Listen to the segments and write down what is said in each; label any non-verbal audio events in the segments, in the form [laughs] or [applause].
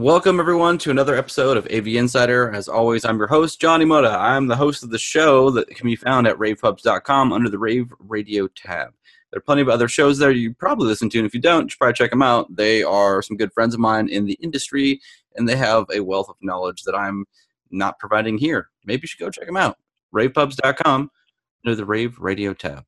Welcome, everyone, to another episode of AV Insider. As always, I'm your host, Johnny Moda. I'm the host of the show that can be found at ravepubs.com under the Rave Radio tab. There are plenty of other shows there you probably listen to, and if you don't, you should probably check them out. They are some good friends of mine in the industry, and they have a wealth of knowledge that I'm not providing here. Maybe you should go check them out. ravepubs.com under the Rave Radio tab.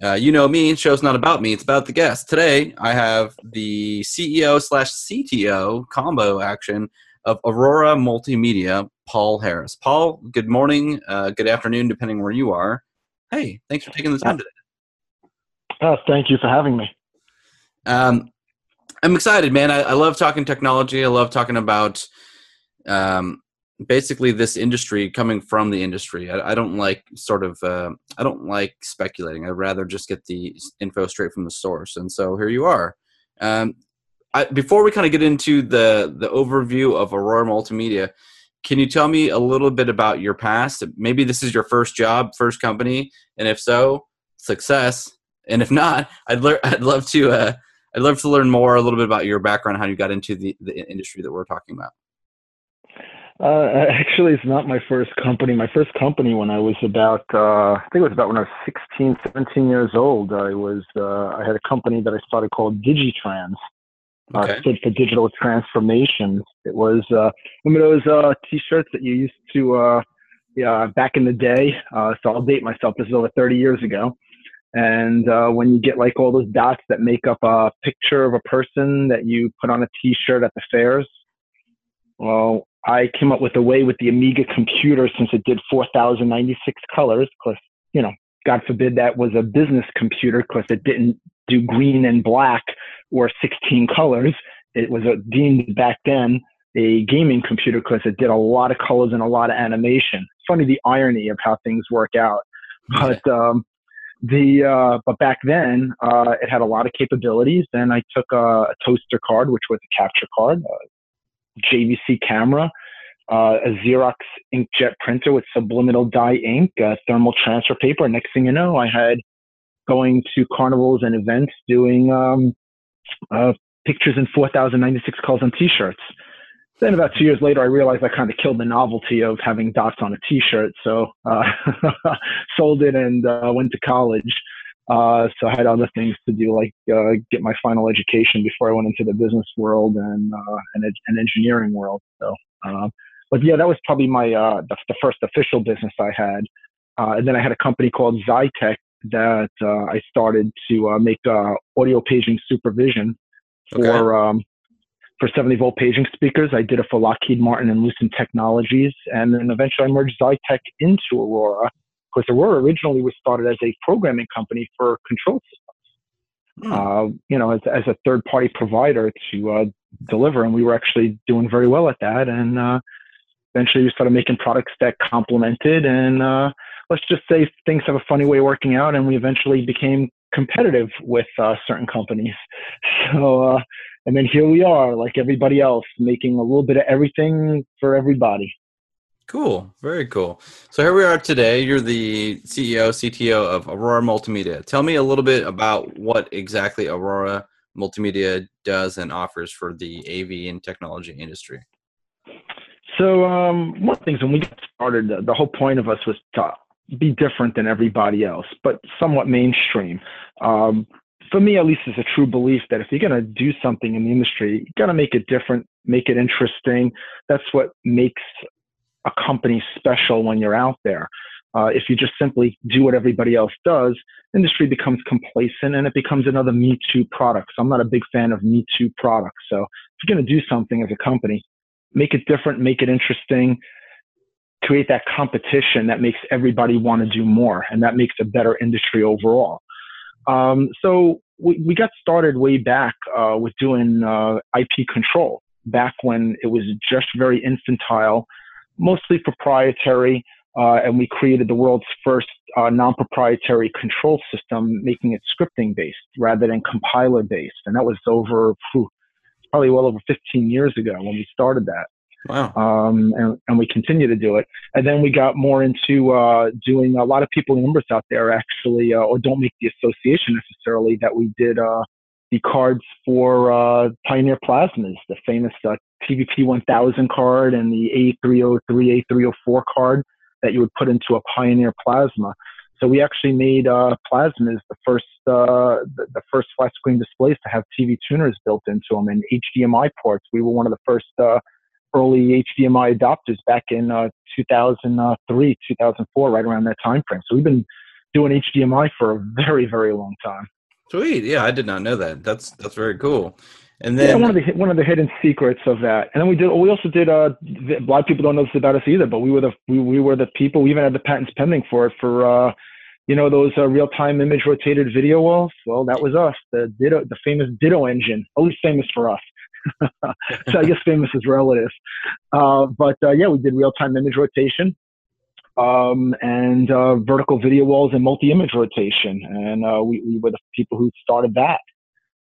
Uh, you know me, show's not about me, it's about the guest. Today, I have the CEO slash CTO combo action of Aurora Multimedia, Paul Harris. Paul, good morning, uh, good afternoon, depending where you are. Hey, thanks for taking the time today. Uh, thank you for having me. Um, I'm excited, man. I, I, love talking technology. I love talking about um, basically this industry coming from the industry. I, I don't like sort of uh, I don't like speculating. I'd rather just get the info straight from the source. And so here you are. Um, I, before we kind of get into the the overview of Aurora Multimedia, can you tell me a little bit about your past? Maybe this is your first job, first company, and if so, success. And if not, I'd le- I'd love to uh, I'd love to learn more a little bit about your background, how you got into the, the industry that we're talking about. Uh, [laughs] actually, it's not my first company. My first company when I was about, uh, I think it was about when I was 16, 17 years old. I was, uh, I had a company that I started called Digitrans. Uh, okay. stood for digital transformation. It was, uh, remember those uh, t-shirts that you used to, uh, yeah, back in the day. Uh, so I'll date myself. This is over 30 years ago. And uh, when you get like all those dots that make up a picture of a person that you put on a t-shirt at the fairs, well, I came up with a way with the Amiga computer since it did 4,096 colors, because, you know, God forbid that was a business computer because it didn't do green and black or 16 colors. It was a, deemed back then a gaming computer because it did a lot of colors and a lot of animation. Funny the irony of how things work out. But um, the uh, but back then uh, it had a lot of capabilities. And I took a, a toaster card, which was a capture card, JVC camera, uh, a Xerox inkjet printer with subliminal dye ink, uh, thermal transfer paper. Next thing you know, I had going to carnivals and events doing um, uh, pictures in 4,096 calls on t-shirts. Then about two years later, I realized I kind of killed the novelty of having dots on a t-shirt. So uh, [laughs] sold it and uh, went to college. Uh, so I had other things to do, like uh, get my final education before I went into the business world and uh, and, and engineering world. So, uh, but yeah, that was probably my uh, the, the, first official business I had. Uh, and then I had a company called Zytec that I started to make audio paging supervision for okay. um, for 70 volt paging speakers. I did it for Lockheed Martin and Lucent Technologies, and then eventually I merged Zytec into Aurora because Aurora originally was started as a programming company for control systems. Hmm. Uh, you know, as, as a third party provider to uh, deliver, and we were actually doing very well at that. And uh, eventually, we started making products that complemented. And uh, let's just say things have a funny way of working out, and we eventually became competitive with uh, certain companies. [laughs] So, uh, and then here we are, like everybody else, making a little bit of everything for everybody. Cool. Very cool. So here we are today. You're the CEO, CTO of Aurora Multimedia. Tell me a little bit about what exactly Aurora Multimedia does and offers for the AV and technology industry. So, um, one of the things when we got started, the, the whole point of us was to be different than everybody else, but somewhat mainstream. Um, for me, at least, is a true belief that if you're going to do something in the industry, you've got to make it different, make it interesting. That's what makes a company special when you're out there. Uh, if you just simply do what everybody else does, industry becomes complacent and it becomes another Me Too product. So I'm not a big fan of Me Too products. So if you're going to do something as a company, make it different, make it interesting, create that competition that makes everybody want to do more, and that makes a better industry overall. Um, so we, we got started way back uh, with doing uh, IP control back when it was just very infantile mostly proprietary, uh, and we created the world's first uh, non-proprietary control system, making it scripting based rather than compiler based. And that was over whew, probably well over 15 years ago when we started that. Wow. Um, and, and we continue to do it. And then we got more into uh, doing a lot of people numbers out there actually, uh, or don't make the association necessarily that we did uh, the cards for uh, Pioneer Plasmas, the famous uh, TVP 1000 card and the A303, A304 card that you would put into a Pioneer Plasma. So we actually made uh, Plasmas the first uh, the, first flat screen displays to have TV tuners built into them and HDMI ports. We were one of the first uh, early HDMI adopters back in uh, 2003, 2004, right around that time frame. So we've been doing HDMI for a very, very long time. Sweet. Yeah, I did not know that. That's that's very cool. And then yeah, one of the one of the hidden secrets of that. And then we did. We also did. Uh, a lot of people don't know this about us either, but we were the we, we were the people. We even had the patents pending for it for. Uh, you know those uh, real-time image rotated video walls. Well, that was us. The Ditto, the famous Ditto engine. At least famous for us. [laughs] so I guess famous is relative. Uh, but uh, yeah, we did real-time image rotation um, and uh, vertical video walls and multi-image rotation, and uh, we, we were the people who started that.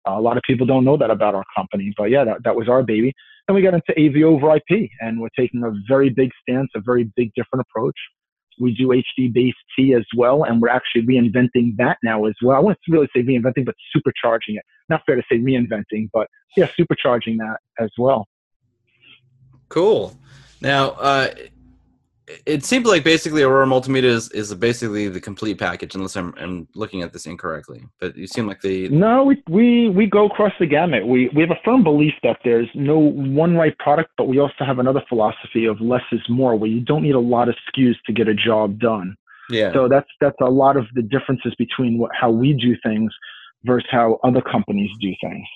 Uh, a lot of people don't know that about our company, but yeah, that, that was our baby. And we got into AV over IP, and we're taking a very big stance, a very big different approach. We do HD based T as well, and we're actually reinventing that now as well. I wouldn't really say reinventing, but supercharging it. Not fair to say reinventing, but yeah, supercharging that as well. Cool. Now, uh, it seems like basically Aurora Multimedia is, is basically the complete package, unless I'm, I'm looking at this incorrectly. But you seem like the no, we, we we go across the gamut. We we have a firm belief that there's no one right product, but we also have another philosophy of less is more, where you don't need a lot of SKUs to get a job done. Yeah. So that's that's a lot of the differences between what, how we do things versus how other companies do things.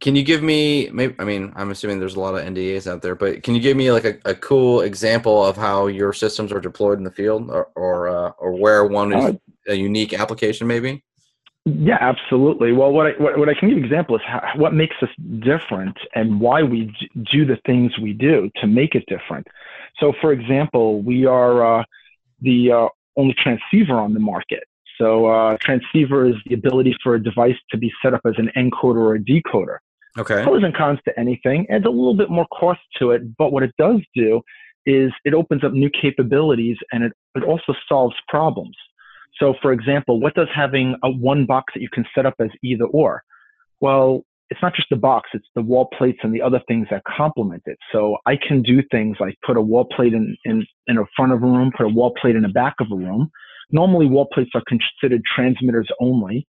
Can you give me? Maybe I mean I'm assuming there's a lot of NDAs out there, but can you give me like a, a cool example of how your systems are deployed in the field, or or, uh, or where one is uh, a unique application, maybe? Yeah, absolutely. Well, what I what, what I can give example is how, what makes us different and why we do the things we do to make it different. So, for example, we are uh, the uh, only transceiver on the market. So uh, transceiver is the ability for a device to be set up as an encoder or a decoder. Okay. Pros and cons to anything. Adds a little bit more cost to it, but what it does do is it opens up new capabilities and it, it also solves problems. So for example, what does having a one box that you can set up as either or? Well, it's not just the box, it's the wall plates and the other things that complement it. So I can do things like put a wall plate in, in, in a front of a room, put a wall plate in the back of a room. Normally, wall plates are considered transmitters only,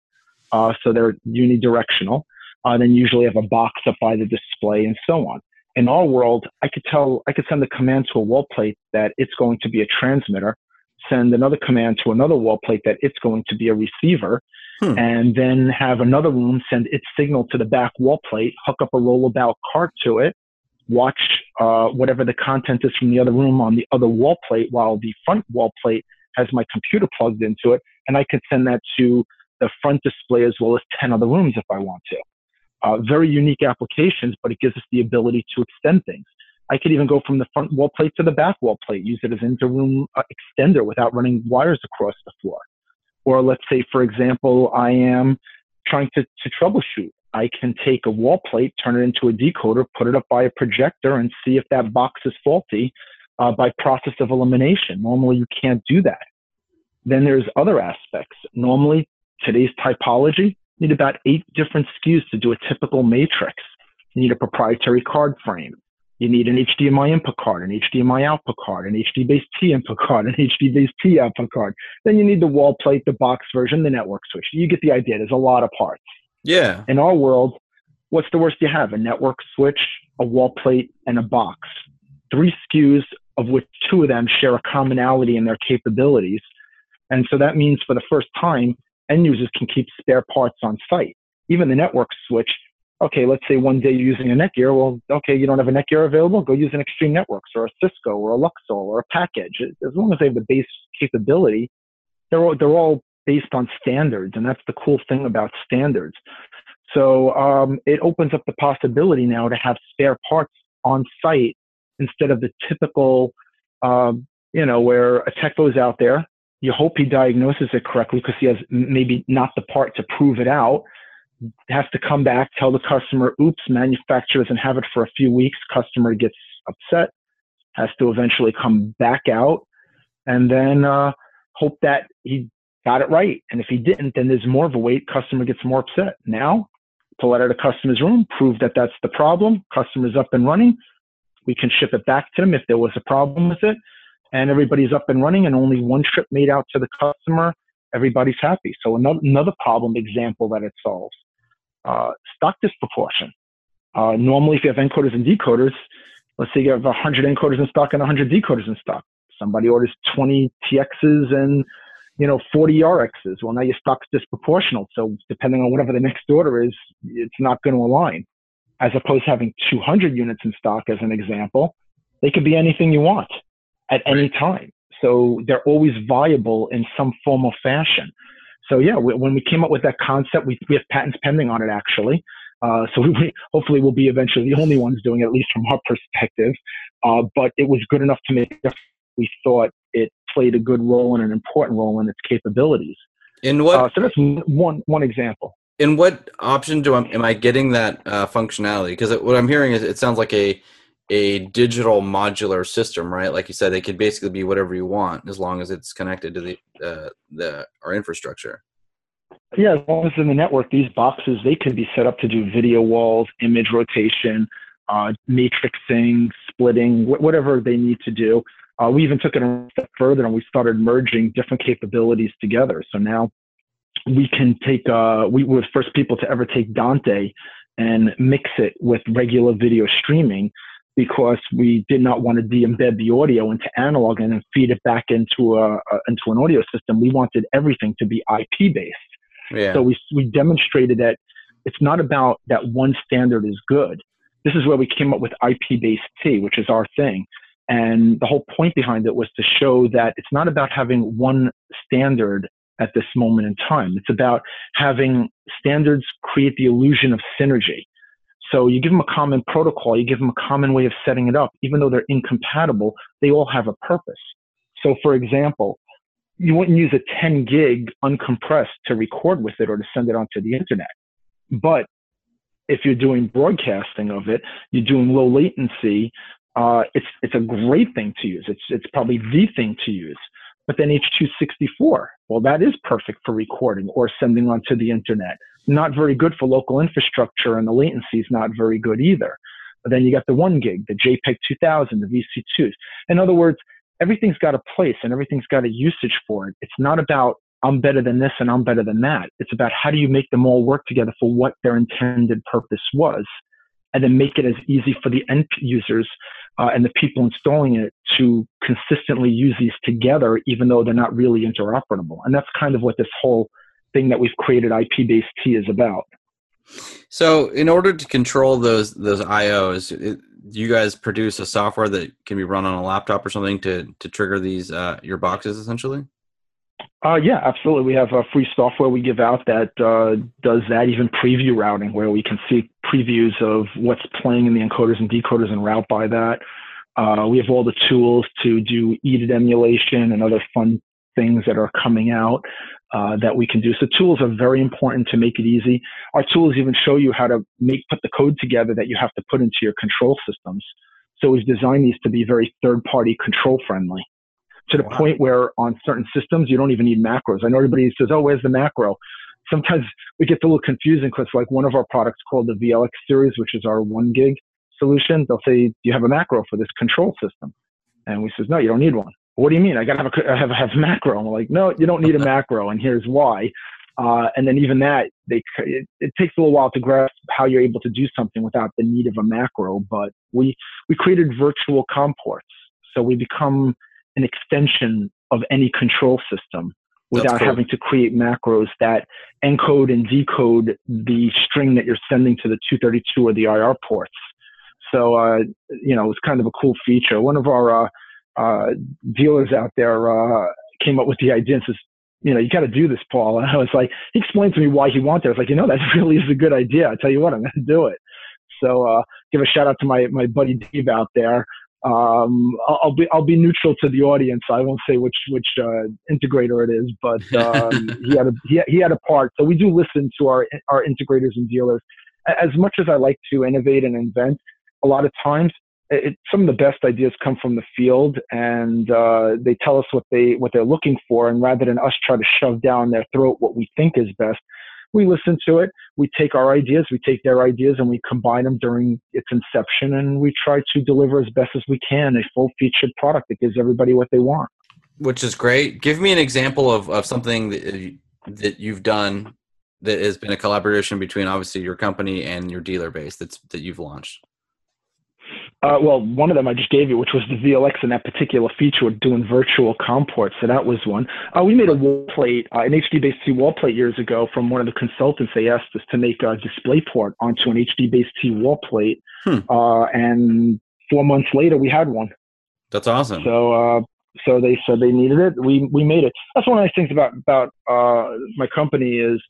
uh, so they're unidirectional. Uh, then usually have a box up by the display and so on. In our world, I could tell, I could send a command to a wall plate that it's going to be a transmitter, send another command to another wall plate that it's going to be a receiver, hmm. and then have another room send its signal to the back wall plate, hook up a rollabout cart to it, watch uh, whatever the content is from the other room on the other wall plate, while the front wall plate has my computer plugged into it, and I could send that to the front display as well as 10 other rooms if I want to. Uh, very unique applications, but it gives us the ability to extend things. I could even go from the front wall plate to the back wall plate, use it as an inter-room uh, extender without running wires across the floor. Or let's say, for example, I am trying to, to troubleshoot. I can take a wall plate, turn it into a decoder, put it up by a projector, and see if that box is faulty uh, by process of elimination. Normally, you can't do that. Then there's other aspects. Normally, today's topology you need about eight different SKUs to do a typical matrix. You need a proprietary card frame. You need an HDMI input card, an HDMI output card, an HD based T input card, an HD based T output card. Then you need the wall plate, the box version, the network switch. You get the idea. There's a lot of parts. Yeah. In our world, what's the worst you have? A network switch, a wall plate, and a box. Three SKUs of which two of them share a commonality in their capabilities. And so that means for the first time, end users can keep spare parts on site. Even the network switch, okay, let's say one day you're using a Netgear. Well, okay, you don't have a Netgear available, go use an Extreme Networks or a Cisco or a Luxul or a Pakedge. As long as they have the base capability, they're all, they're all based on standards. And that's the cool thing about standards. So um, it opens up the possibility now to have spare parts on site instead of the typical, um, you know, where a tech goes out there, you hope he diagnoses it correctly because he has maybe not the part to prove it out. Has to come back, tell the customer, oops, manufacturer doesn't have it for a few weeks. Customer gets upset, has to eventually come back out, and then uh, hope that he got it right. And if he didn't, then there's more of a wait. Customer gets more upset. Now, pull out of the customer's room, prove that that's the problem. Customer's up and running. We can ship it back to them if there was a problem with it. And everybody's up and running and only one trip made out to the customer. Everybody's happy. So another, another problem example that it solves. Uh, stock disproportion. Uh, normally, if you have encoders and decoders, let's say you have 100 encoders in stock and 100 decoders in stock. Somebody orders 20 TXs and you know 40 RXs. Well, now your stock's disproportional. So depending on whatever the next order is, it's not going to align. As opposed to having 200 units in stock, as an example, they could be anything you want at any time. So they're always viable in some form or fashion. So yeah, we, when we came up with that concept, we, we have patents pending on it actually. Uh, so [laughs] we, hopefully we'll be eventually the only ones doing it, at least from our [laughs] perspective. Uh, but it was good enough to make we thought it played a good role and an important role in its capabilities. In what? Uh, so that's one one example. In what option do I am I getting that uh, functionality? Because what I'm hearing is it sounds like a a digital modular system, right? Like you said, it could basically be whatever you want as long as it's connected to the uh, the our infrastructure. Yeah, as long as in the network, these boxes they can be set up to do video walls, image rotation, uh, matrixing, splitting, wh- whatever they need to do. Uh, we even took it a step further and we started merging different capabilities together. So now we can take, uh, we were the first people to ever take Dante and mix it with regular video streaming because we did not want to de-embed the audio into analog and then feed it back into a, a into an audio system. We wanted everything to be IP based. Yeah. So we we demonstrated that it's not about that one standard is good. This is where we came up with IP based T, which is our thing. And the whole point behind it was to show that it's not about having one standard at this moment in time. It's about having standards create the illusion of synergy. So you give them a common protocol, you give them a common way of setting it up. Even though they're incompatible, they all have a purpose. So for example, you wouldn't use a 10 gig uncompressed to record with it or to send it onto the internet. But if you're doing broadcasting of it, you're doing low latency, uh, it's it's a great thing to use. It's it's probably the thing to use. But then H.264, well, that is perfect for recording or sending onto the internet. Not very good for local infrastructure, and the latency is not very good either. But then you got the one gig, the JPEG 2000, the VC2s. In other words, everything's got a place and everything's got a usage for it. It's not about I'm better than this and I'm better than that. It's about how do you make them all work together for what their intended purpose was, and then make it as easy for the end users uh, and the people installing it to consistently use these together, even though they're not really interoperable. And that's kind of what this whole thing that we've created IP based T is about. So, in order to control those those IOs, it, do you guys produce a software that can be run on a laptop or something to to trigger these uh, your boxes essentially? Uh, yeah, absolutely. We have a free software we give out that uh, does that, even preview routing, where we can see previews of what's playing in the encoders and decoders and route by that. Uh, we have all the tools to do EDID emulation and other fun things that are coming out uh, that we can do. So tools are very important to make it easy. Our tools even show you how to make put the code together that you have to put into your control systems. So we've designed these to be very third-party control friendly to the wow. point where on certain systems you don't even need macros. I know everybody says, "Oh, where's the macro?" Sometimes we get a little confusing because like one of our products called the VLX series, which is our one gig solution, they'll say, "Do you have a macro for this control system?" And we says, "No, you don't need one." What do you mean? I gotta have a have have macro. And we're like, "No, you don't need a [laughs] macro, and here's why." Uh, and then even that, they it, it, takes a little while to grasp how you're able to do something without the need of a macro. But we we created virtual COM ports, so we become an extension of any control system without cool. having to create macros that encode and decode the string that you're sending to the 232 or the IR ports. So, uh, you know, it's kind of a cool feature. One of our uh, uh, dealers out there uh, came up with the idea and says, you know, you got to do this, Paul. And I was like, he explained to me why he wanted it. I was like, you know, that [laughs] really is a good idea. I tell you what, I'm going to do it. So, uh, give a shout out to my, my buddy Dave out there um, I'll, be I'll be neutral to the audience. I won't say which which uh, integrator it is, but [laughs] um, he had a he, he had a part. So we do listen to our our integrators and dealers. As much as I like to innovate and invent, a lot of times it, some of the best ideas come from the field, and uh, they tell us what they what they're looking for, and rather than us try to shove down their throat what we think is best, we listen to it. We take our ideas, we take their ideas, and we combine them during its inception, and we try to deliver as best as we can a full featured product that gives everybody what they want. Which is great. Give me an example of, of something that, uh, that you've done that has been a collaboration between obviously your company and your dealer base that's that you've launched. Uh, well, one of them I just gave you, which was the VLX and that particular feature of doing virtual COM ports. So that was one. Uh, we made a wall plate, uh, an HDBaseT wall plate years ago from one of the consultants. They asked us to make a display port onto an HD-based T wall plate. Hmm. Uh, and four months later, we had one. That's awesome. So, uh, so they said they needed it. We, we made it. That's one of the nice things about, about uh, my company is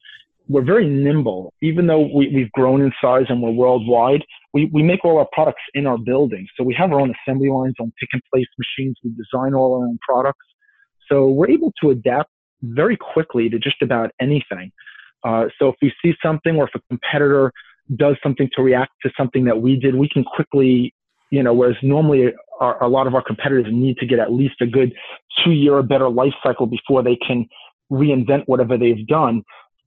we're very nimble. Even though we, we've grown in size and we're worldwide, we, we make all our products in our building. So we have our own assembly lines on pick and place machines. We design all our own products. So we're able to adapt very quickly to just about anything. Uh, so if we see something or if a competitor does something to react to something that we did, we can quickly, you know, whereas normally our, a lot of our competitors need to get at least a good two year or better life cycle before they can reinvent whatever they've done.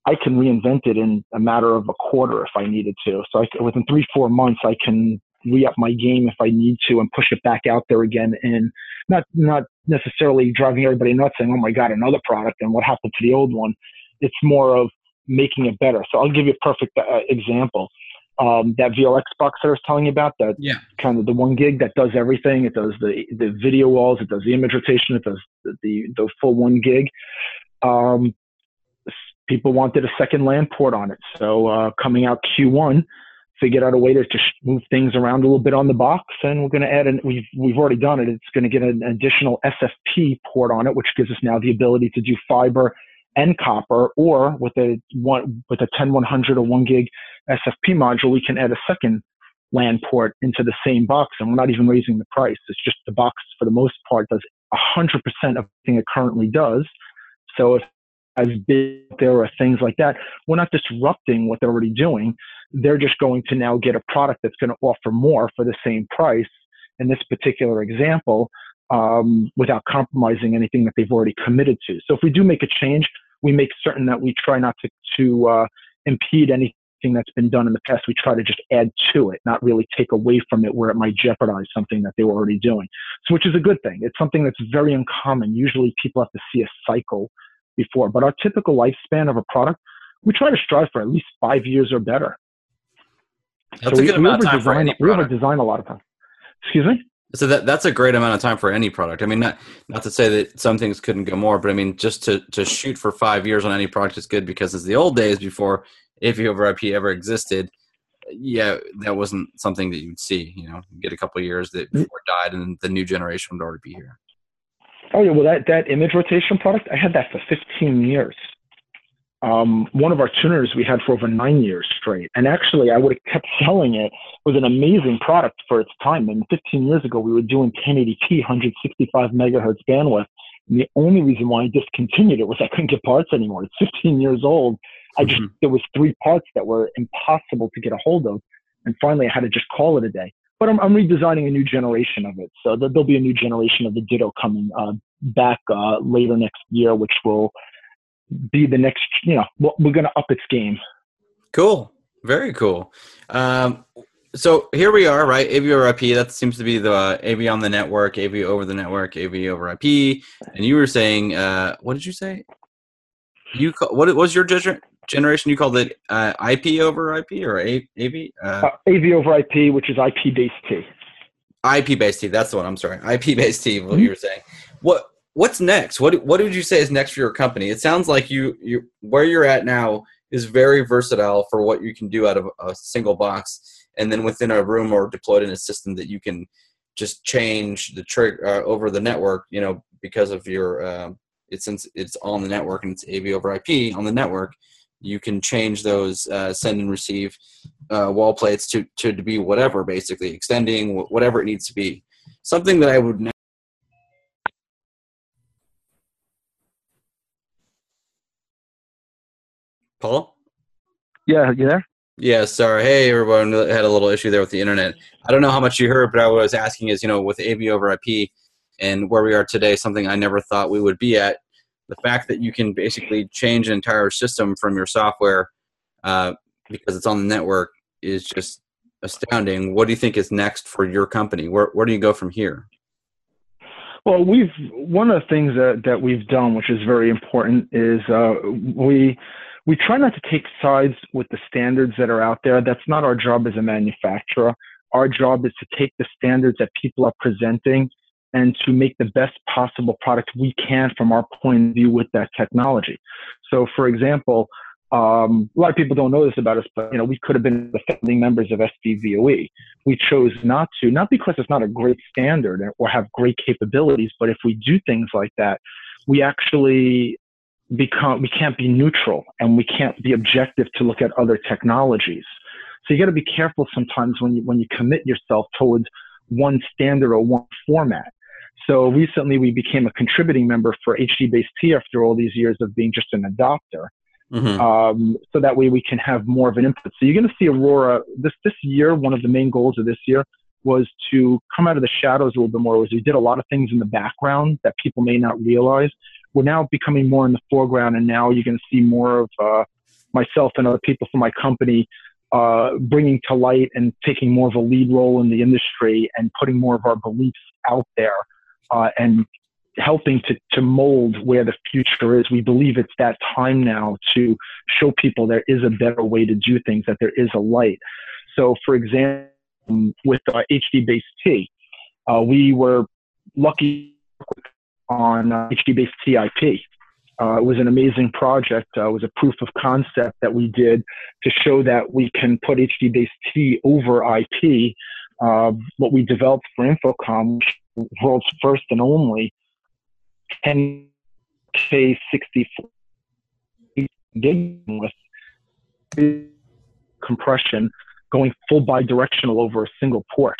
I can reinvent it in a matter of a quarter if I needed to. So I, within three, four months, I can re-up my game if I need to and push it back out there again. And not not necessarily driving everybody nuts saying, "Oh my God, another product!" and what happened to the old one. It's more of making it better. So I'll give you a perfect uh, example. Um, that VLX box that I was telling you about, that yeah. kind of the one gig that does everything. It does the the video walls, it does the image rotation, it does the the, the full one gig. Um, people wanted a second LAN port on it. So uh, coming out Q1, figured out a way to just move things around a little bit on the box, and we're going to add an we've we've already done it. It's going to get an additional SFP port on it, which gives us now the ability to do fiber and copper, or with a one with a 10100 or one gig SFP module, we can add a second LAN port into the same box, and we're not even raising the price. It's just the box for the most part does 100% of everything it currently does. So if as big there are things like that. We're not disrupting what they're already doing. They're just going to now get a product that's going to offer more for the same price. In this particular example, um, without compromising anything that they've already committed to. So if we do make a change, we make certain that we try not to, to uh, impede anything that's been done in the past. We try to just add to it, not really take away from it where it might jeopardize something that they were already doing. So, which is a good thing. It's something that's very uncommon. Usually people have to see a cycle before. But our typical lifespan of a product, we try to strive for at least five years or better. That's so a good we, amount we of time design, for any product. We design a lot of time. Excuse me. So that that's a great amount of time for any product. I mean, not not to say that some things couldn't go more, but I mean, just to to shoot for five years on any product is good because it's the old days before AV over IP ever existed. Yeah, that wasn't something that you'd see. You know, get a couple years that mm. before it died, and the new generation would already be here. Oh yeah, well that that image rotation product, I had that for 15 years. Um, one of our tuners we had for over nine years straight, and actually I would have kept selling it. It was an amazing product for its time. And 15 years ago, we were doing 1080p, 165 megahertz bandwidth. And the only reason why I discontinued it was I couldn't get parts anymore. It's 15 years old. I just mm-hmm. there was three parts that were impossible to get a hold of, and finally I had to just call it a day but I'm, I'm, redesigning a new generation of it. So there'll be a new generation of the Ditto coming uh, back uh, later next year, which will be the next. You know, we're going to up its game. Cool, very cool. Um, so here we are, right? AV over IP. That seems to be the uh, AV on the network, AV over the network, AV over IP. And you were saying, uh, what did you say? You call, what was your judgment? Generation you called it uh, IP over IP or A- AV? Uh, uh, AV over IP, which is IP based T. IPBaseT. That's the one. I'm sorry. IPBaseT. What mm-hmm. you were saying. What What's next? What What would you say is next for your company? It sounds like you you where you're at now is very versatile for what you can do out of a single box, and then within a room or deployed in a system that you can just change the trigger uh, over the network. You know, because of your uh, it's since it's on the network and it's AV over IP on the network you can change those uh, send and receive uh, wall plates to, to, to be whatever, basically extending whatever it needs to be. Something that I would. Paul. Yeah, you there? Yeah, sorry. Hey, everyone. Had a little issue there with the internet. I don't know how much you heard, but I was asking is, you know, with AV over IP and where we are today, something I never thought we would be at. The fact that you can basically change an entire system from your software uh, because it's on the network is just astounding. What do you think is next for your company? Where where do you go from here? Well, we've one of the things that, that we've done, which is very important, is uh, we we try not to take sides with the standards that are out there. That's not our job as a manufacturer. Our job is to take the standards that people are presenting and to make the best possible product we can from our point of view with that technology. So, for example, um, a lot of people don't know this about us, but you know we could have been the founding members of SDVoE. We chose not to, not because it's not a great standard or have great capabilities, but if we do things like that, we actually become we can't be neutral and we can't be objective to look at other technologies. So you got to be careful sometimes when you when you commit yourself towards one standard or one format. So recently we became a contributing member for HD Base T after all these years of being just an adopter. Mm-hmm. Um, so that way we can have more of an input. So you're going to see Aurora this this year. One of the main goals of this year was to come out of the shadows a little bit more. Was we did a lot of things in the background that people may not realize we're now becoming more in the foreground, and now you're going to see more of uh, myself and other people from my company uh, bringing to light and taking more of a lead role in the industry and putting more of our beliefs out there uh, and helping to, to mold where the future is. We believe it's that time now to show people there is a better way to do things, that there is a light. So, for example, with uh, HD Base T, uh, we were lucky on uh, HDBaseT IP. Uh, it was an amazing project. Uh, it was a proof of concept that we did to show that we can put HD-based T over IP. Uh, what we developed for InfoComm, world's first and only 10K 64 gig with compression going full bidirectional over a single port.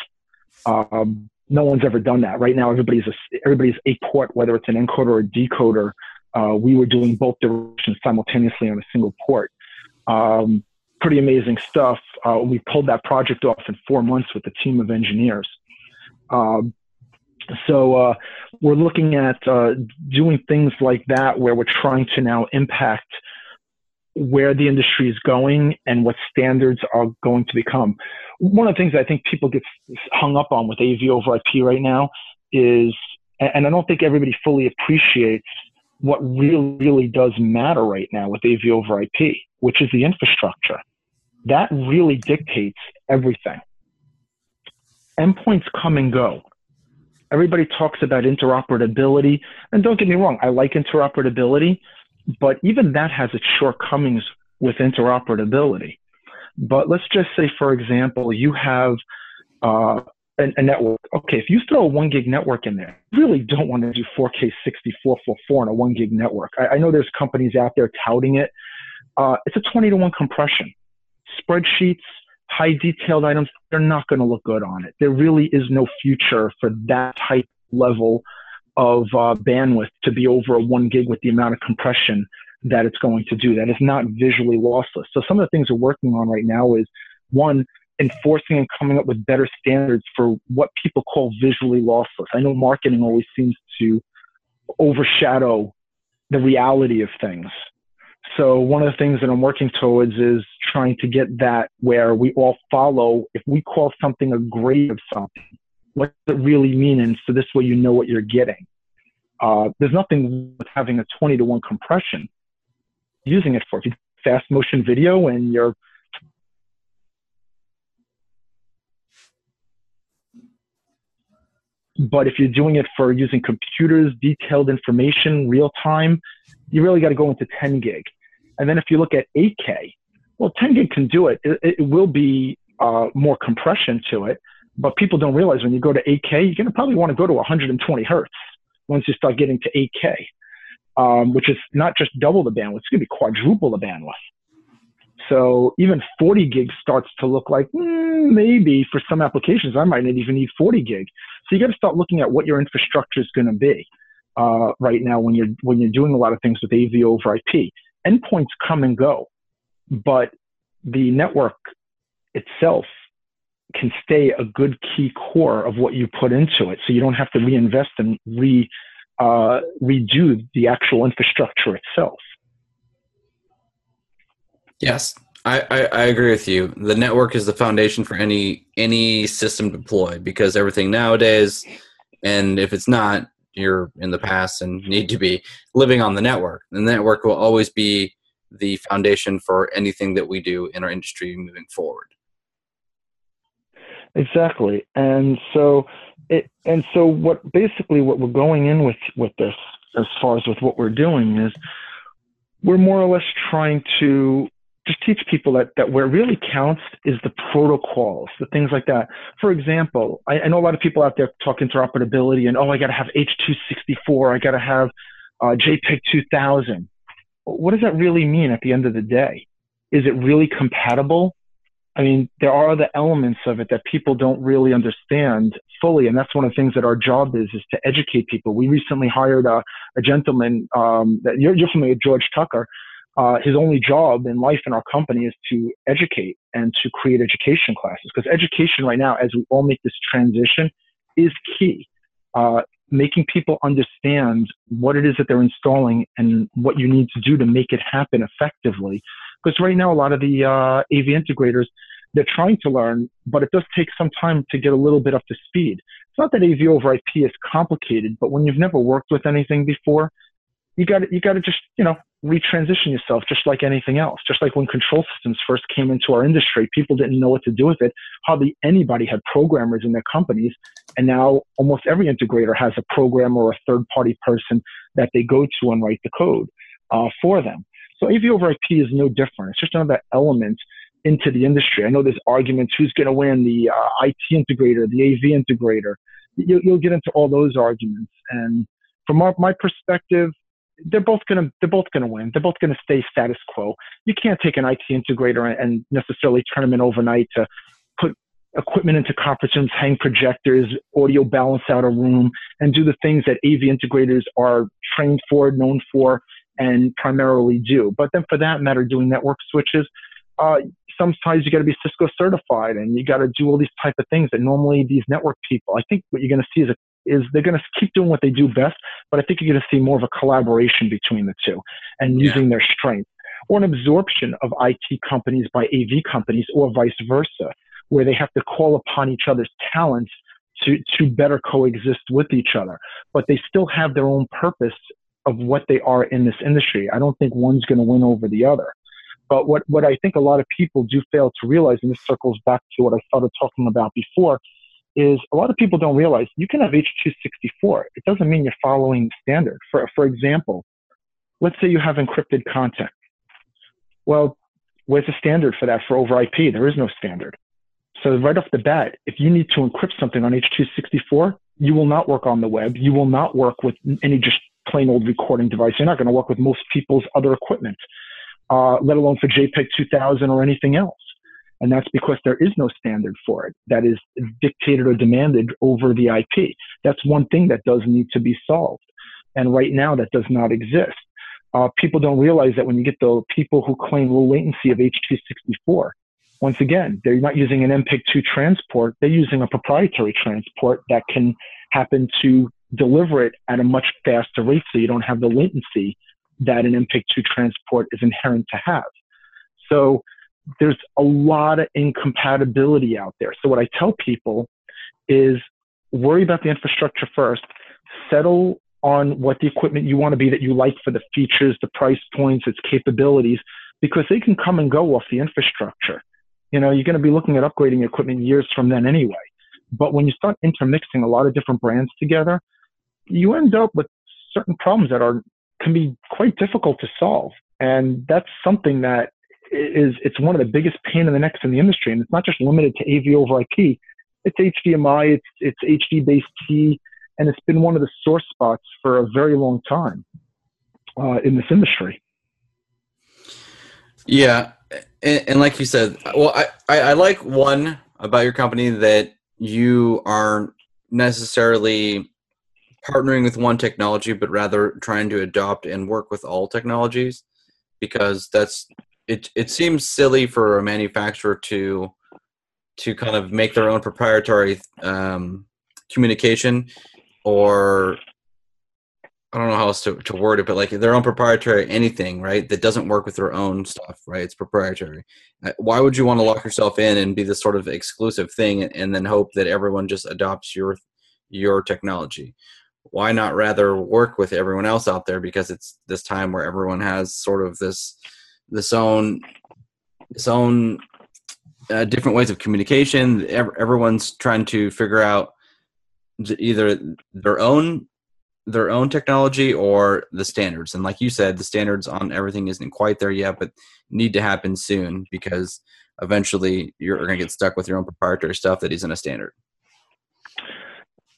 Um, no one's ever done that. Right now, everybody's a, everybody's a port, whether it's an encoder or a decoder. Uh, we were doing both directions simultaneously on a single port. Um, pretty amazing stuff. Uh, we pulled that project off in four months with a team of engineers. Um, so uh, we're looking at uh, doing things like that where we're trying to now impact where the industry is going and what standards are going to become. One of the things I think people get hung up on with AV over IP right now is, and I don't think everybody fully appreciates what really, really does matter right now with AV over IP, which is the infrastructure. That really dictates everything. Endpoints come and go. Everybody talks about interoperability, and don't get me wrong, I like interoperability, but even that has its shortcomings with interoperability. But let's just say, for example, you have uh, a, a, network. Okay, if you throw a one gig network in there, you really don't want to do 4K 6444 on a one gig network. I, I know there's companies out there touting it. Uh, it's a 20 to 1 compression. Spreadsheets, high detailed items, they're not going to look good on it. There really is no future for that type level of uh, bandwidth to be over a one gig with the amount of compression that it's going to do. That is not visually lossless. So some of the things we're working on right now is one, enforcing and coming up with better standards for what people call visually lossless. I know marketing always seems to overshadow the reality of things. So one of the things that I'm working towards is trying to get that where we all follow. If we call something a grade of something, what does it really mean? And so this way you know what you're getting. Uh, there's nothing with having a 20 to 1 compression using it for. If you fast motion video and you're but if you're doing it for using computers, detailed information, real time, you really got to go into 10 gig. And then if you look at 8K, well, 10 gig can do it. It, it will be uh, more compression to it, but people don't realize when you go to 8K, you're going to probably want to go to 120 hertz once you start getting to 8K, um, which is not just double the bandwidth, it's going to be quadruple the bandwidth. So even 40 gig starts to look like mm, maybe for some applications, I might not even need 40 gig. So you got to start looking at what your infrastructure is going to be uh, right now when you're when you're doing a lot of things with AV over IP. Endpoints come and go, but the network itself can stay a good key core of what you put into it. So you don't have to reinvest and re, uh, redo the actual infrastructure itself. Yes, I, I, I, agree with you. The network is the foundation for any any system deployed because everything nowadays, and if it's not, you're in the past and need to be living on the network. The network will always be the foundation for anything that we do in our industry moving forward. Exactly, and so it and so what basically what we're going in with with this as far as with what we're doing is we're more or less trying to just teach people that, that where really counts is the protocols, the things like that. For example, I, I know a lot of people out there talk interoperability and, oh, I got to have H.264, I got to have uh, JPEG 2000. What does that really mean at the end of the day? Is it really compatible? I mean, there are other elements of it that people don't really understand fully, and that's one of the things that our job is: is to educate people. We recently hired a, a gentleman um, that you're, you're familiar with, George Tucker uh, his only job in life in our company is to educate and to create education classes because education right now as we all make this transition is key. Uh, making people understand what it is that they're installing and what you need to do to make it happen effectively. Because right now a lot of the uh, av integrators they're trying to learn but it does take some time to get a little bit up to speed. It's not that av over ip is complicated but when you've never worked with anything before you got you got to just you know retransition yourself just like anything else. Just like when control systems first came into our industry, people didn't know what to do with it. Hardly anybody had programmers in their companies. And now almost every integrator has a programmer or a third party person that they go to and write the code uh, for them. So AV over IP is no different. It's just another element into the industry. I know there's arguments who's going to win the uh, IT integrator, the AV integrator. You'll, you'll get into all those arguments. And from our, my perspective, they're both gonna they're both gonna win. They're both gonna stay status quo. You can't take an IT integrator and necessarily turn them in overnight to put equipment into conference rooms, hang projectors, audio balance out a room, and do the things that AV integrators are trained for, known for, and primarily do. But then for that matter, doing network switches, uh, sometimes you got to be Cisco certified and you got to do all these type of things that normally these network people. I think what you're going to see is a is they're going to keep doing what they do best, but I think you're going to see more of a collaboration between the two and using their strength or an absorption of IT companies by AV companies or vice versa, where they have to call upon each other's talents to, to better coexist with each other, but they still have their own purpose of what they are in this industry. I don't think one's going to win over the other. But what, what I think a lot of people do fail to realize, and this circles back to what I started talking about before, is a lot of people don't realize you can have H.264. It doesn't mean you're following the standard. For, for example, let's say you have encrypted content. Well, where's the standard for that for over IP? There is no standard. So right off the bat, if you need to encrypt something on H.264, you will not work on the web. You will not work with any just plain old recording device. You're not going to work with most people's other equipment, uh, let alone for JPEG 2000 or anything else. And that's because there is no standard for it that is dictated or demanded over the IP. That's one thing that does need to be solved. And right now that does not exist. Uh, people don't realize that when you get the people who claim low latency of H.264, once again, they're not using an MPEG-2 transport. They're using a proprietary transport that can happen to deliver it at a much faster rate so you don't have the latency that an MPEG-2 transport is inherent to have. So there's a lot of incompatibility out there. So what I tell people is worry about the infrastructure first, settle on what the equipment you want to be that you like for the features, the price points, its capabilities, because they can come and go off the infrastructure. You know, you're going to be looking at upgrading equipment years from then anyway. But when you start intermixing a lot of different brands together, you end up with certain problems that are can be quite difficult to solve. And that's something that is it's one of the biggest pain in the necks in the industry, and it's not just limited to AV over IP. It's HDMI, it's it's HD based T, and it's been one of the sore spots for a very long time uh, in this industry. Yeah, and, and, like you said, well, I, I, I like one about your company that you aren't necessarily partnering with one technology, but rather trying to adopt and work with all technologies because that's it it seems silly for a manufacturer to to kind of make their own proprietary um, communication or I don't know how else to, to word it, but like their own proprietary anything, right? That doesn't work with their own stuff, right? It's proprietary. Uh, why would you want to lock yourself in and be this sort of exclusive thing and then hope that everyone just adopts your your technology? Why not rather work with everyone else out there because it's this time where everyone has sort of this this own this own uh, different ways of communication. Everyone's trying to figure out either their own their own technology or the standards. And like you said, the standards on everything isn't quite there yet, but need to happen soon because eventually you're going to get stuck with your own proprietary stuff that isn't a standard.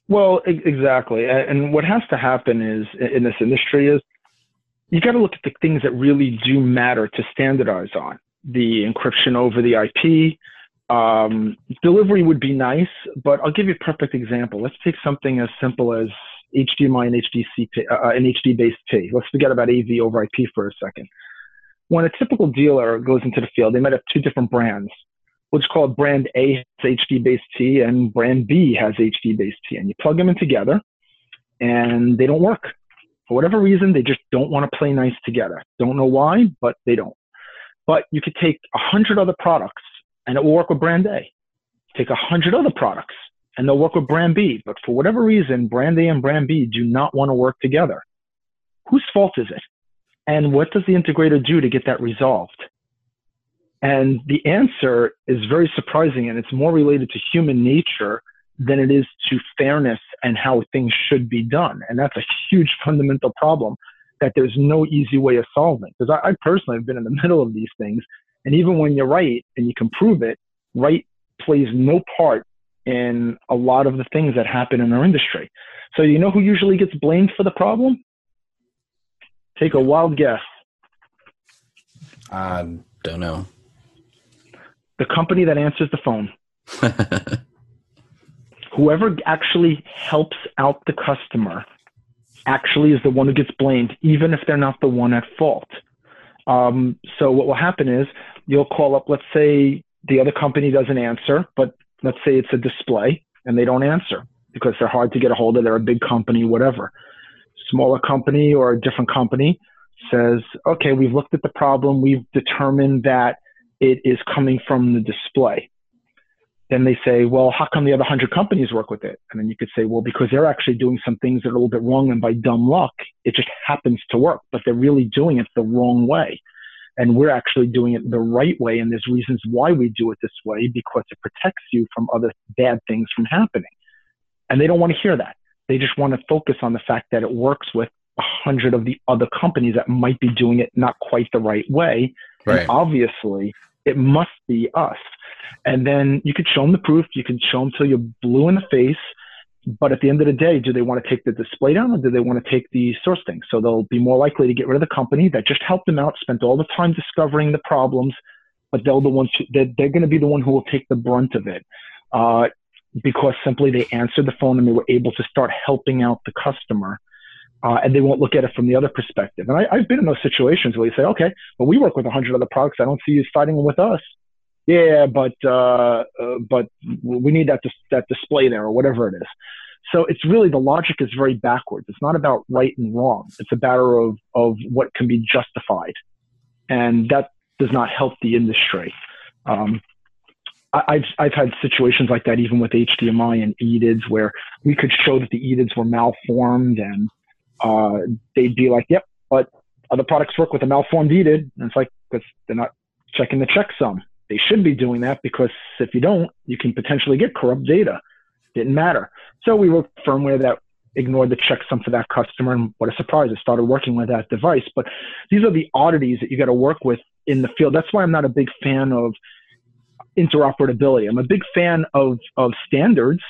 Well, exactly. And what has to happen is in this industry is you got to look at the things that really do matter to standardize on the encryption over the IP. Um, delivery would be nice, but I'll give you a perfect example. Let's take something as simple as HDMI and HDC, uh, an HD based P. Let's forget about AV over IP for a second. When a typical dealer goes into the field, they might have two different brands. We'll just call it brand A has HD based T and brand B has HD based T. And you plug them in together and they don't work. For whatever reason, they just don't want to play nice together. Don't know why, but they don't. But you could take a hundred other products and it will work with brand A. Take a hundred other products and they'll work with brand B. But for whatever reason, brand A and brand B do not want to work together. Whose fault is it? And what does the integrator do to get that resolved? And the answer is very surprising, and it's more related to human nature than it is to fairness and how things should be done. And that's a huge [laughs] fundamental problem that there's no easy way of solving. Because I, I personally have been in the [laughs] middle of these things, and even when you're right and you can prove it, right plays no part in a lot of the things that happen in our industry. So you know who usually gets blamed for the problem? Take a wild guess. I don't know. The company that answers the phone. [laughs] Whoever actually helps out the customer actually is the one who gets blamed, even if they're not the one at fault. Um, so what will happen is you'll call up, let's say the other company doesn't answer, but let's say it's a display and they don't answer because they're hard to get a hold of. They're a big company, whatever. Smaller company or a different company says, okay, we've looked at the problem. We've determined that it is coming from the display. Then they say, well, how come the other 100 companies work with it? And then you could say, well, because they're actually doing some things that are a little bit wrong, and by dumb luck, it just happens to work, but they're really doing it the wrong way and we're actually doing it the right way and there's reasons why we do it this way because it protects you from other bad things from happening and they don't want to hear that they just want to focus on the fact that it works with a hundred of the other companies that might be doing it not quite the right way right. and obviously it must be us and then you could show them the proof you could show them till you're blue in the face but at the end of the day, do they want to take the display down or do they want to take the source thing? So they'll be more likely to get rid of the company that just helped them out, spent all the time discovering the problems, but they're the ones they're, they're going to be the one who will take the brunt of it. Uh, because simply they answered the phone and they were able to start helping out the customer. Uh, and they won't look at it from the other perspective. And I, have been in those situations where you say, okay, well, we work with a hundred other products. I don't see you fighting with us. Yeah, but uh, uh, but we need that dis- that display there or whatever it is. So it's really the logic is very backwards. It's not about right and wrong. It's a matter of of what can be justified, and that does not help the industry. Um, I, have I've had situations like that even with HDMI and EDIDs where we could show that the EDIDs were malformed, and uh, they'd be like, "Yep, but other products work with a malformed EDID," and it's like because they're not checking the checksum. They should be doing that because if you don't, you can potentially get corrupt data. Didn't matter. So we wrote firmware that ignored the checksum for that customer. And what a surprise, it started working with that device. But these are the oddities that you got to work with in the field. That's why I'm not a big fan of interoperability. I'm a big fan of, of standards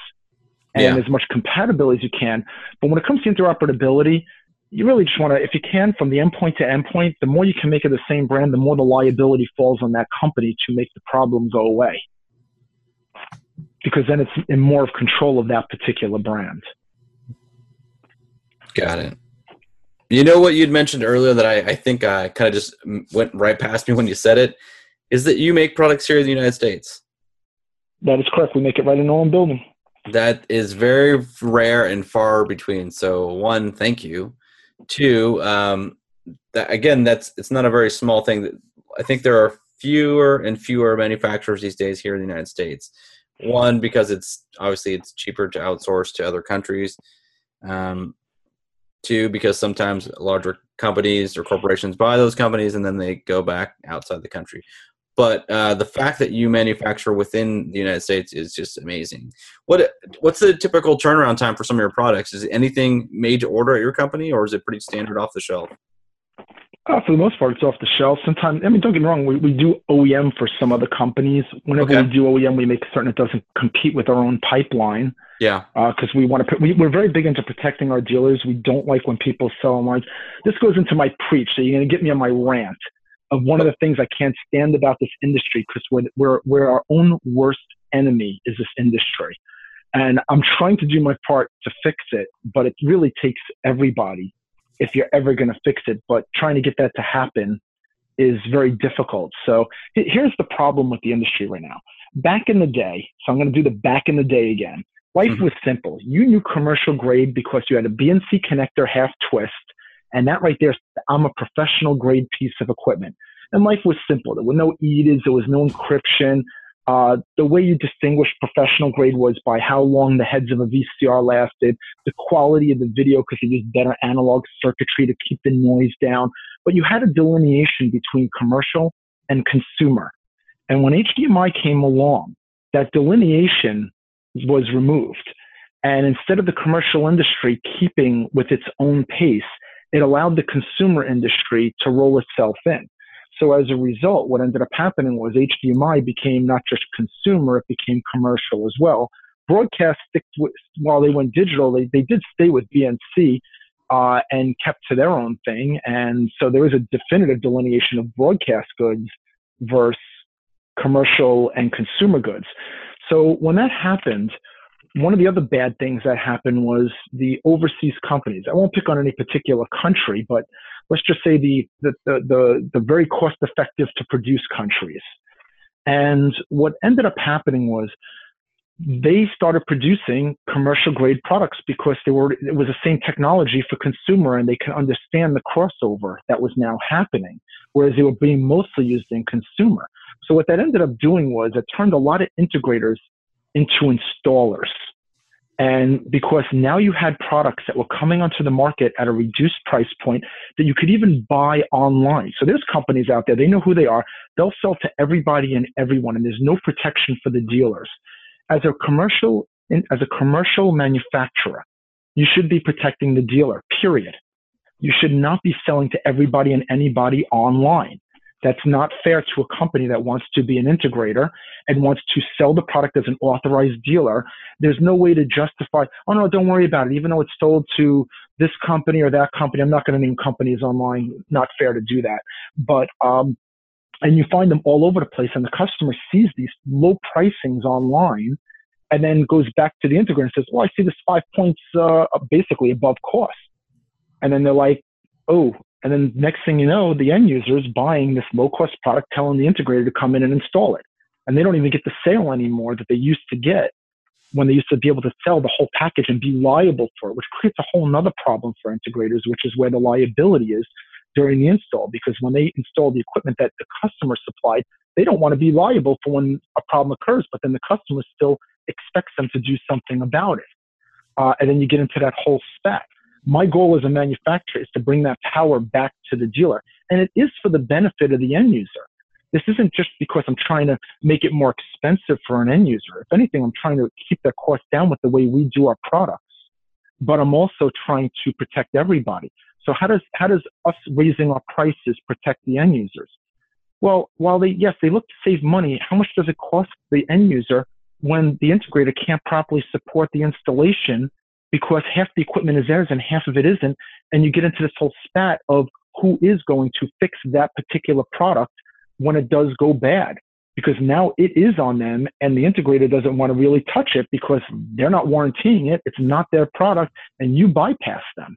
and yeah. as much compatibility as you can. But when it comes to interoperability, you really just want to, if you can, from the endpoint to endpoint, the more you can make it the same brand, the more the liability falls on that company to make the problem go away. Because then it's in more of control of that particular brand. Got it. You know what you'd mentioned earlier that I, I think I kind of just went right past me when you said it is that you make products here in the United States. That is correct. We make it right in our own building. That is very rare and far between. So, one, thank you. Two, um, that, again, that's it's not a very small thing. I think there are fewer and fewer manufacturers these days here in the United States. One, because it's obviously it's cheaper to outsource to other countries. Um, two, because sometimes larger companies or corporations buy those companies and then they go back outside the country. But uh, the fact that you manufacture within the United States is just amazing. What what's the typical turnaround time for some of your products? Is anything made to order at your company, or is it pretty standard off the shelf? Uh, for the most part, it's off the shelf. Sometimes, I mean, don't get me wrong, we, we do OEM for some other companies. Whenever okay. we do OEM, we make certain it doesn't compete with our own pipeline. Yeah. Because uh, we want to, we, we're very big into protecting our dealers. We don't like when people sell online. This goes into my preach. So you're going to get me on my rant of one of the things I can't stand about this industry because we're, we're, we're our own worst enemy is this industry. And I'm trying to do my part to fix it, but it really takes everybody if you're ever going to fix it. But trying to get that to happen is very difficult. So here's the problem with the industry right now. Back in the day, so I'm going to do the back in the day again. Life mm-hmm. was simple. You knew commercial grade because you had a BNC connector half twist, and that right there, I'm a professional grade piece of equipment. And life was simple. There were no EDIDs, there was no encryption. Uh, the way you distinguished professional grade was by how long the heads of a VCR lasted, the quality of the video because you used better analog circuitry to keep the noise down. But you had a delineation between commercial and consumer. And when HDMI came along, that delineation was removed. And instead of the commercial industry keeping with its own pace, it allowed the consumer industry to roll itself in. So as a result, what ended up happening was HDMI became not just consumer, it became commercial as well. Broadcast, while they went digital, they, they did stay with BNC uh, and kept to their own thing. And so there is a definitive delineation of broadcast goods versus commercial and consumer goods. So when that happened, one of the other bad things that happened was the overseas companies. I won't pick on any particular country, but let's just say the the the, the, the very cost effective to produce countries. And what ended up happening was they started producing commercial grade products because they were it was the same technology for consumer and they could understand the crossover that was now happening whereas they were being mostly used in consumer so what that ended up doing was it turned a lot of integrators into installers and because now you had products that were coming onto the market at a reduced price point that you could even buy online. So there's companies out there, they know who they are. They'll sell to everybody and everyone, and there's no protection for the dealers. As a commercial, as a commercial manufacturer, you should be protecting the dealer, period. You should not be selling to everybody and anybody online. That's not fair to a company that wants to be an integrator and wants to sell the product as an authorized dealer. There's no way to justify, oh no, don't worry about it. Even though it's sold to this company or that company, I'm not going to name companies online. Not fair to do that. But, um, and you find them all over the place and the customer sees these low pricings online and then goes back to the integrator and says, well, I see this five points, uh, basically above cost. And then they're like, oh, and then next thing you know, the end user is buying this low cost product, telling the integrator to come in and install it. And they don't even get the sale anymore that they used to get when they used to be able to sell the whole package and be liable for it, which creates a whole other problem for integrators, which is where the liability is during the install. Because when they install the equipment that the customer supplied, they don't want to be liable for when a problem occurs, but then the customer still expects them to do something about it. Uh, and then you get into that whole spec my goal as a manufacturer is to bring that power back to the dealer. And it is for the benefit of the end user. This isn't just because I'm trying to make it more expensive for an end user. If anything, I'm trying to keep that cost down with the way we do our products. But I'm also trying to protect everybody. So how does how does us raising our prices protect the end users? Well, while they yes, they look to save money, how much does it cost the end user when the integrator can't properly support the installation because half the equipment is theirs and half of it isn't. And you get into this whole spat of who is going to fix that particular product when it does go bad. Because now it is on them and the integrator doesn't want to really touch it because they're not warranting it. It's not their product and you bypass them.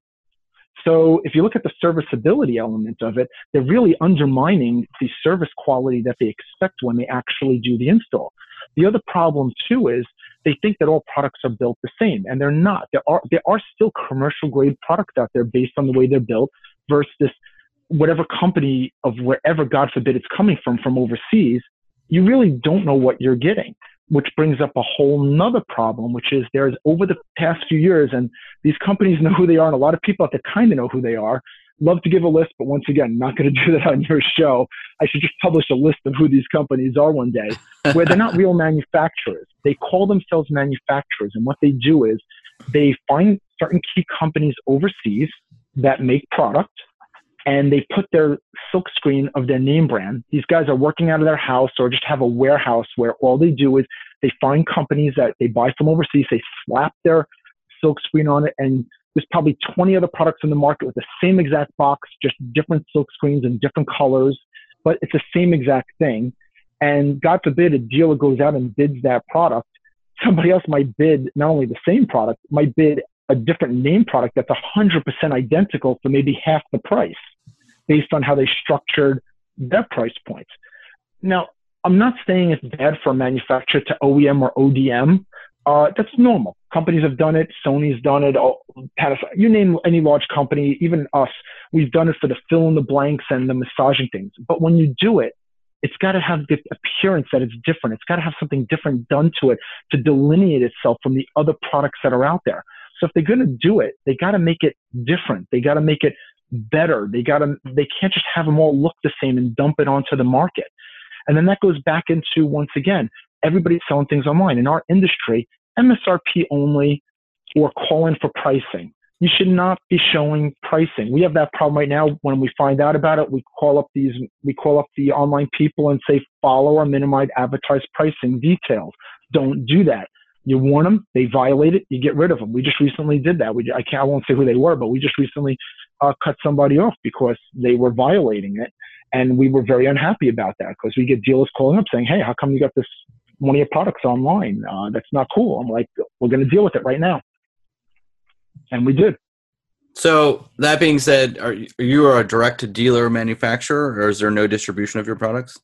So if you look at the serviceability element of it, they're really undermining the service quality that they expect when they actually do the install. The other problem too is they think that all products are built the same, and they're not. There are there are still commercial grade products out there based on the way they're built versus whatever company of wherever God forbid it's coming from from overseas. You really don't know what you're getting which brings up a whole nother problem, which is there's over the past few years, and these companies know who they are, and a lot of people out there kind of know who they are. Love to give a list, but once again, not going [laughs] to do that on your show. I should just publish a list of who these companies are one day, where they're not [laughs] real manufacturers. They call themselves manufacturers, and what they do is they find certain key companies overseas that make product and they put their silk screen of their name brand. These guys are working out of their house or just have a warehouse where all they do is they find companies that they buy from overseas, they slap their silk screen on it, and there's probably 20 other products in the market with the same exact box, just different silk screens and different colors, but it's the same exact thing. And God forbid a dealer goes out and bids that product. Somebody else might bid not only the same product, might bid a different name product that's 100% identical for maybe half the price based on how they structured their price points. Now, I'm not saying it's bad for a manufacturer to OEM or ODM. Uh, that's normal. Companies have done it. Sony's done it. Oh, you name any large company, even us, we've done it for the fill in the blanks and the massaging things. But when you do it, it's got to have the appearance that it's different. It's got to have something different done to it to delineate itself from the other products that are out there. So if they're going to do it, they got to make it different. They got to make it better. They got to, they can't just have them all look the same and dump it onto the market. And then that goes back into, once again, everybody's selling things online. In our industry, MSRP only or call in for pricing. You should not be showing pricing. We have that problem right now. When we find out about it, we call up these, we call up the online people and say, follow or minimize advertised pricing details. Don't do that. You warn them, they violate it, you get rid of them. We just recently did that. We, I can't, I won't say who they were, but we just recently uh, cut somebody off because they were violating it. And we were very unhappy about that because we get dealers calling up saying, Hey, how come you got this one of your products online? Uh, that's not cool. I'm like, we're going to deal with it right now. And we did. So that being said, are you, are a direct to dealer manufacturer or is there no distribution of your products?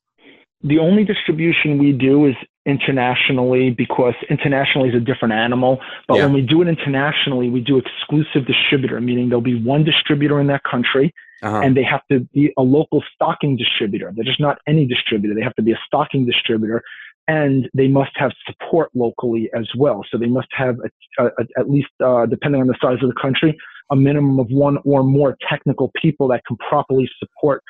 The only distribution we do is internationally because internationally is a different animal. But yeah. when we do it internationally, we do exclusive distributor, meaning there'll be one distributor in that country uh-huh. and they have to be a local stocking distributor. They're just not any distributor. They have to be a stocking distributor and they must have support locally as well. So they must have a, a, at least, uh, depending on the size of the country, a minimum of one or more technical people that can properly support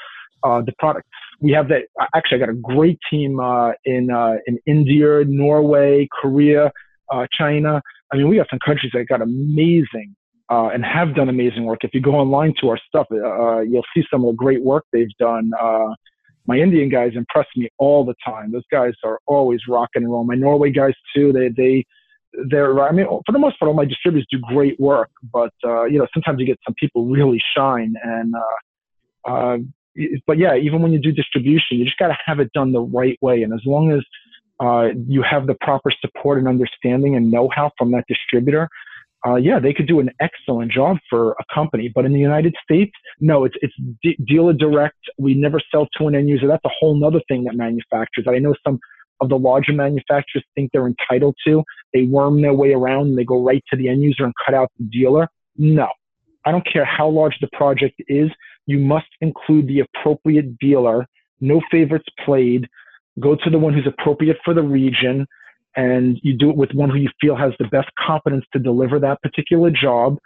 uh, the product. We have that. Actually, I got a great team uh, in uh, in India, Norway, Korea, uh, China. I mean, we have some countries that got amazing uh, and have done amazing work. If you go online to our stuff, uh, you'll see some of the great work they've done. My Indian guys impress me all the time. Those guys are always rocking and rolling. My Norway guys too. They they they're I mean for the most part all my distributors do great work, but uh, you know sometimes you get some people really shine and uh, uh, but yeah, even when you do distribution, you just got to have it done the right way. And as long as uh, you have the proper support and understanding and know-how from that distributor, uh, yeah, they could do an excellent job for a company. But in the United States, no, it's it's d- dealer direct. We never sell to an end user. That's a whole other thing that manufacturers. I know some of the larger manufacturers think they're entitled to. They worm their way around and they go right to the end user and cut out the dealer. No, I don't care how large the project is you must include the appropriate dealer. No favorites played. Go to the one who's appropriate for the region, and you do it with one who you feel has the best competence to deliver that particular job.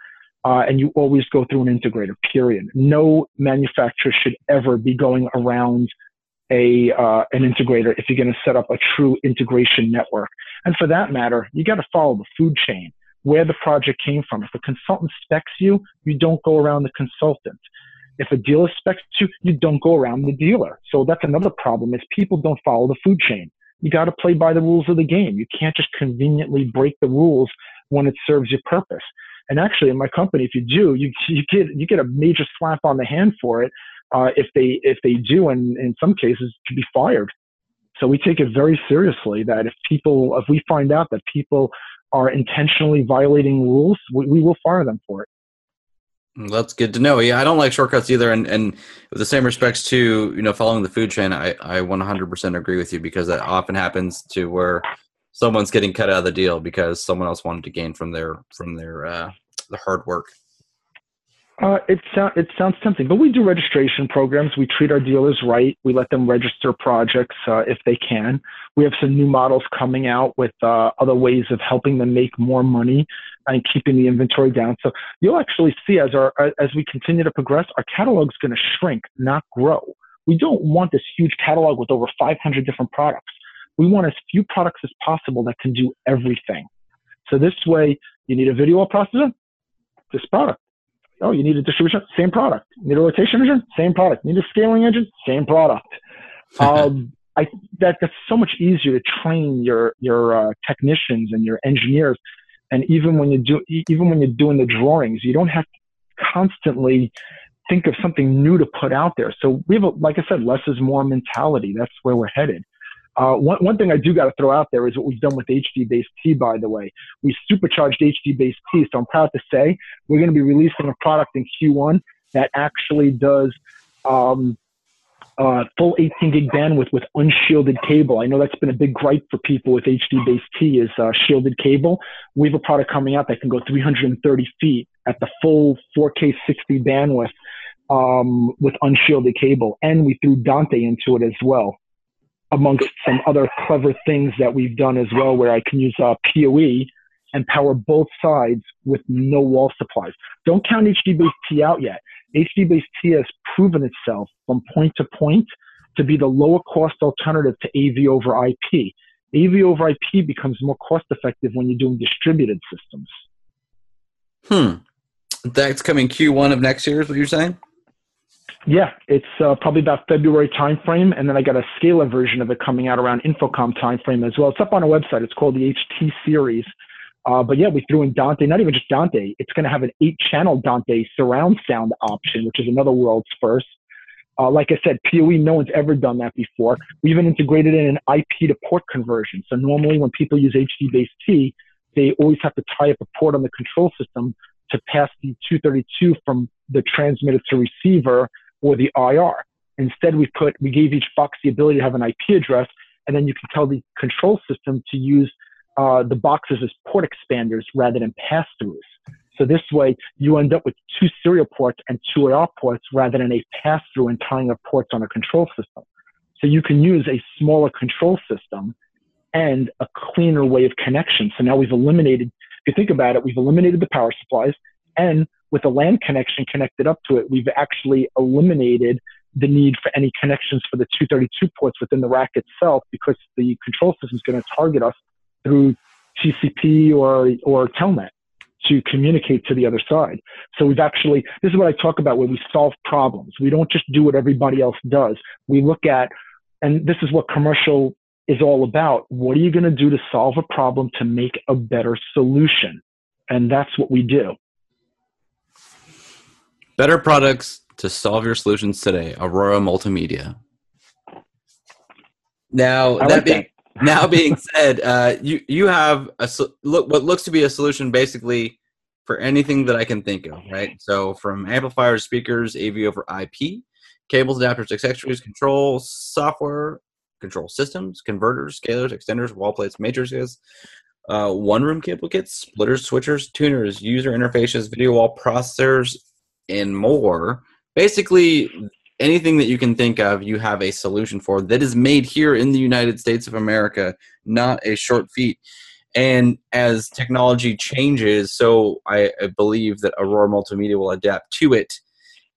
Uh, and you always go through an integrator. Period. No manufacturer should ever be going around a uh, an integrator if you're going to set up a true integration network. And for that matter, you got to follow the food chain where the project came from. If a consultant specs you, you don't go around the consultant. If a dealer specs you, you don't go around the dealer. So that's another problem is people don't follow the food chain. You got to play by the rules of the game. You can't just conveniently break the rules when it serves your purpose. And actually, in my company, if you do, you, you get you get a major slap on the hand for it. Uh, if they if they do, and in some cases, to be fired. So we take it very seriously that if people, if we find out that people are intentionally violating rules, we, we will fire them for it. That's good to know. Yeah, I don't like shortcuts either, and and with the same respects to you know following the food chain, I I 100% agree with you because that often happens to where someone's getting cut out of the deal because someone else wanted to gain from their from their uh, the hard work. Uh, it, so- it sounds tempting, but we do registration programs. We treat our dealers right. We let them register projects uh, if they can. We have some new models coming out with uh, other ways of helping them make more money and keeping the inventory down. So you'll actually see as our as we continue to progress, our catalog is going to shrink, not grow. We don't want this huge catalog with over 500 different products. We want as few products as possible that can do everything. So this way, you need a video processor, this product. Oh, you need a distribution, same product. You need a rotation engine, same product. You need a scaling engine, same product. [laughs] um, I that that's so much easier to train your your uh, technicians and your engineers and even when you do even when you're doing the drawings you don't have to constantly think of something new to put out there. So we have a, like i said less is more mentality. That's where we're headed. Uh, one, one thing I do got to throw out there is what we've done with HD based T, by the way. We supercharged HD based T, so I'm proud to say we're going to be releasing a product in Q1 that actually does um, uh, full 18 gig bandwidth with unshielded cable. I know that's been a big gripe for people with HD based T is uh, shielded cable. We have a product coming out that can go 330 feet at the full 4K 60 bandwidth um, with unshielded cable, and we threw Dante into it as well, amongst some other clever things that we've done as well, where I can use uh, PoE and power both sides with no wall supplies. Don't count HD based T out yet. HD based T has proven itself from point to point to be the lower cost alternative to AV over IP. AV over IP becomes more cost effective when you're doing distributed systems. Hmm. That's coming Q1 of next year, is what you're saying? Yeah, it's uh, probably about February timeframe, and then I got a scaler version of it coming out around InfoComm timeframe as well. It's up on our website. It's called the HT series. Uh, but yeah, we threw in Dante, not even just Dante. It's going to have an eight channel Dante surround sound option, which is another world's first. Uh, like I said, PoE, no one's ever done that before. We even integrated in an IP to port conversion. So normally when people use HD based T, they always have to tie up a port on the control system to pass the 232 from the transmitter to receiver or the IR. Instead, we put, we gave each box the ability to have an IP address, and then you can tell the control system to use uh, the boxes as port expanders rather than pass throughs. So this way, you end up with two serial ports and two IR ports rather than a pass through and tying up ports on a control system. So you can use a smaller control system and a cleaner way of connection. So now we've eliminated, if you think about it, we've eliminated the power supplies and with a LAN connection connected up to it, we've actually eliminated the need for any connections for the 232 ports within the rack itself because the control system is going to target us through TCP or, or Telnet to communicate to the other side. So we've actually, this is what I talk about when we solve problems. We don't just do what everybody else does. We look at, and this is what commercial is all about. What are you going to do to solve a problem to make a better solution? And that's what we do. Better products to solve your solutions today. Aurora Multimedia. Now, I that like being, now being said, uh, you you have a look what looks to be a solution basically for anything that I can think of, right? So from amplifiers, speakers, AV over IP, cables, adapters, accessories, control software, control systems, converters, scalers, extenders, wall plates, matrices, uh, one room cable kits, splitters, switchers, tuners, user interfaces, video wall processors, and more. Basically, anything that you can think of, you have a solution for that is made here in the United States of America, not a short feat. And as technology changes, so I, I believe that Aurora Multimedia will adapt to it.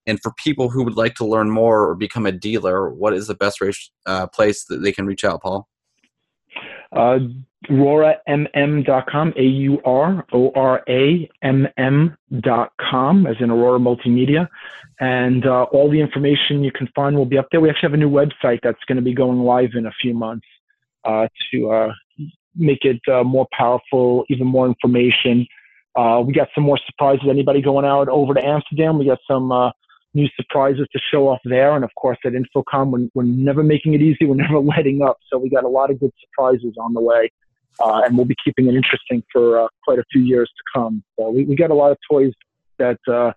And for people who would like to learn more or become a dealer, what is the best uh, place that they can reach out, Paul? Uh, AuroraMM.com, A U R O R A M M.com, as in Aurora Multimedia. And uh, all the information you can find will be up there. We actually have a new website that's going to be going live in a few months uh, to uh, make it uh, more powerful, even more information. Uh, we got some more surprises. Anybody going out over to Amsterdam? We got some uh, new surprises to show off there. And of course, at InfoComm, we're, we're never making it easy. [laughs] We're never letting up. So we got a lot of good surprises on the way. Uh, and we'll be keeping it interesting for uh, quite a few years to come. So we, we got a lot of toys that uh,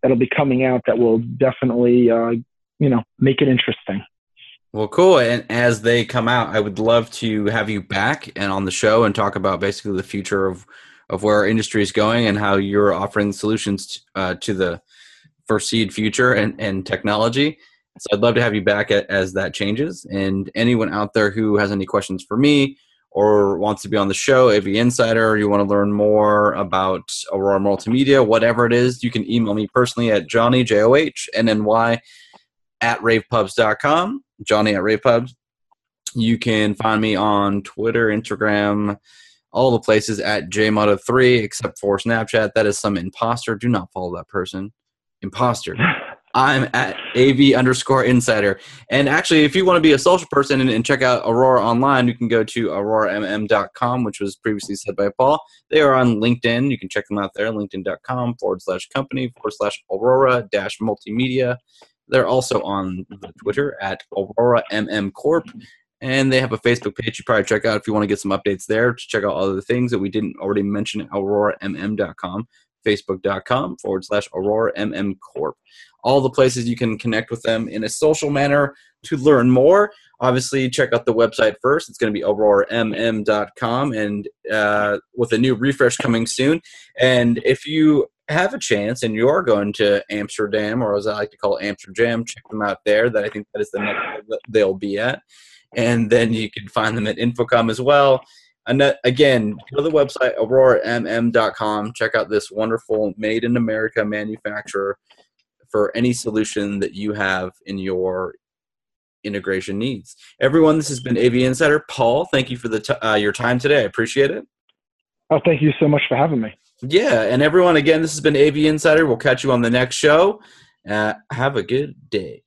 that'll be coming out that will definitely uh, you know make it interesting. Well, cool. And as they come out, I would love to have you back and on the show and talk about basically the future of of where our industry is going and how you're offering solutions uh, to the foreseed future and, and technology. So I'd love to have you back as that changes. And anyone out there who has any questions for me or wants to be on the show, AV Insider, or you want to learn more about Aurora Multimedia, whatever it is, you can email me personally at Johnny, J O H N N Y, at ravepubs.com, Johnny at ravepubs. You can find me on Twitter, Instagram, all the places at jmoto3, except for Snapchat. That is some imposter. Do not follow that person. Imposter. I'm at AV underscore insider. And actually, if you want to be a social person and, and, check out Aurora online, you can go to auroramm.com, which was previously said by Paul. They are on LinkedIn. You can check them out there, linkedin.com forward slash company forward slash Aurora dash multimedia. They're also on Twitter at Aurora MM Corp. And they have a Facebook page you probably check out if you want to get some updates there to check out other things that we didn't already mention at auroramm.com facebook.com forward slash Aurora MM Corp. All the places you can connect with them in a social manner to learn more. Obviously, check out the website first. It's going to be auroramm.com and uh, with a new refresh coming soon. And if you have a chance and you're going to Amsterdam, or as I like to call Amsterdam, check them out there. That I think that is the next they'll be at. And then you can find them at InfoComm as well. And that, again, go to the website auroramm.com. Check out this wonderful made in America manufacturer for any solution that you have in your integration needs. Everyone, this has been AV Insider. Paul, thank you for the t- uh, your time today. I appreciate it. Oh, thank you so much for having me. Yeah, and everyone, again, this has been AV Insider. We'll catch you on the next show. Uh, have a good day.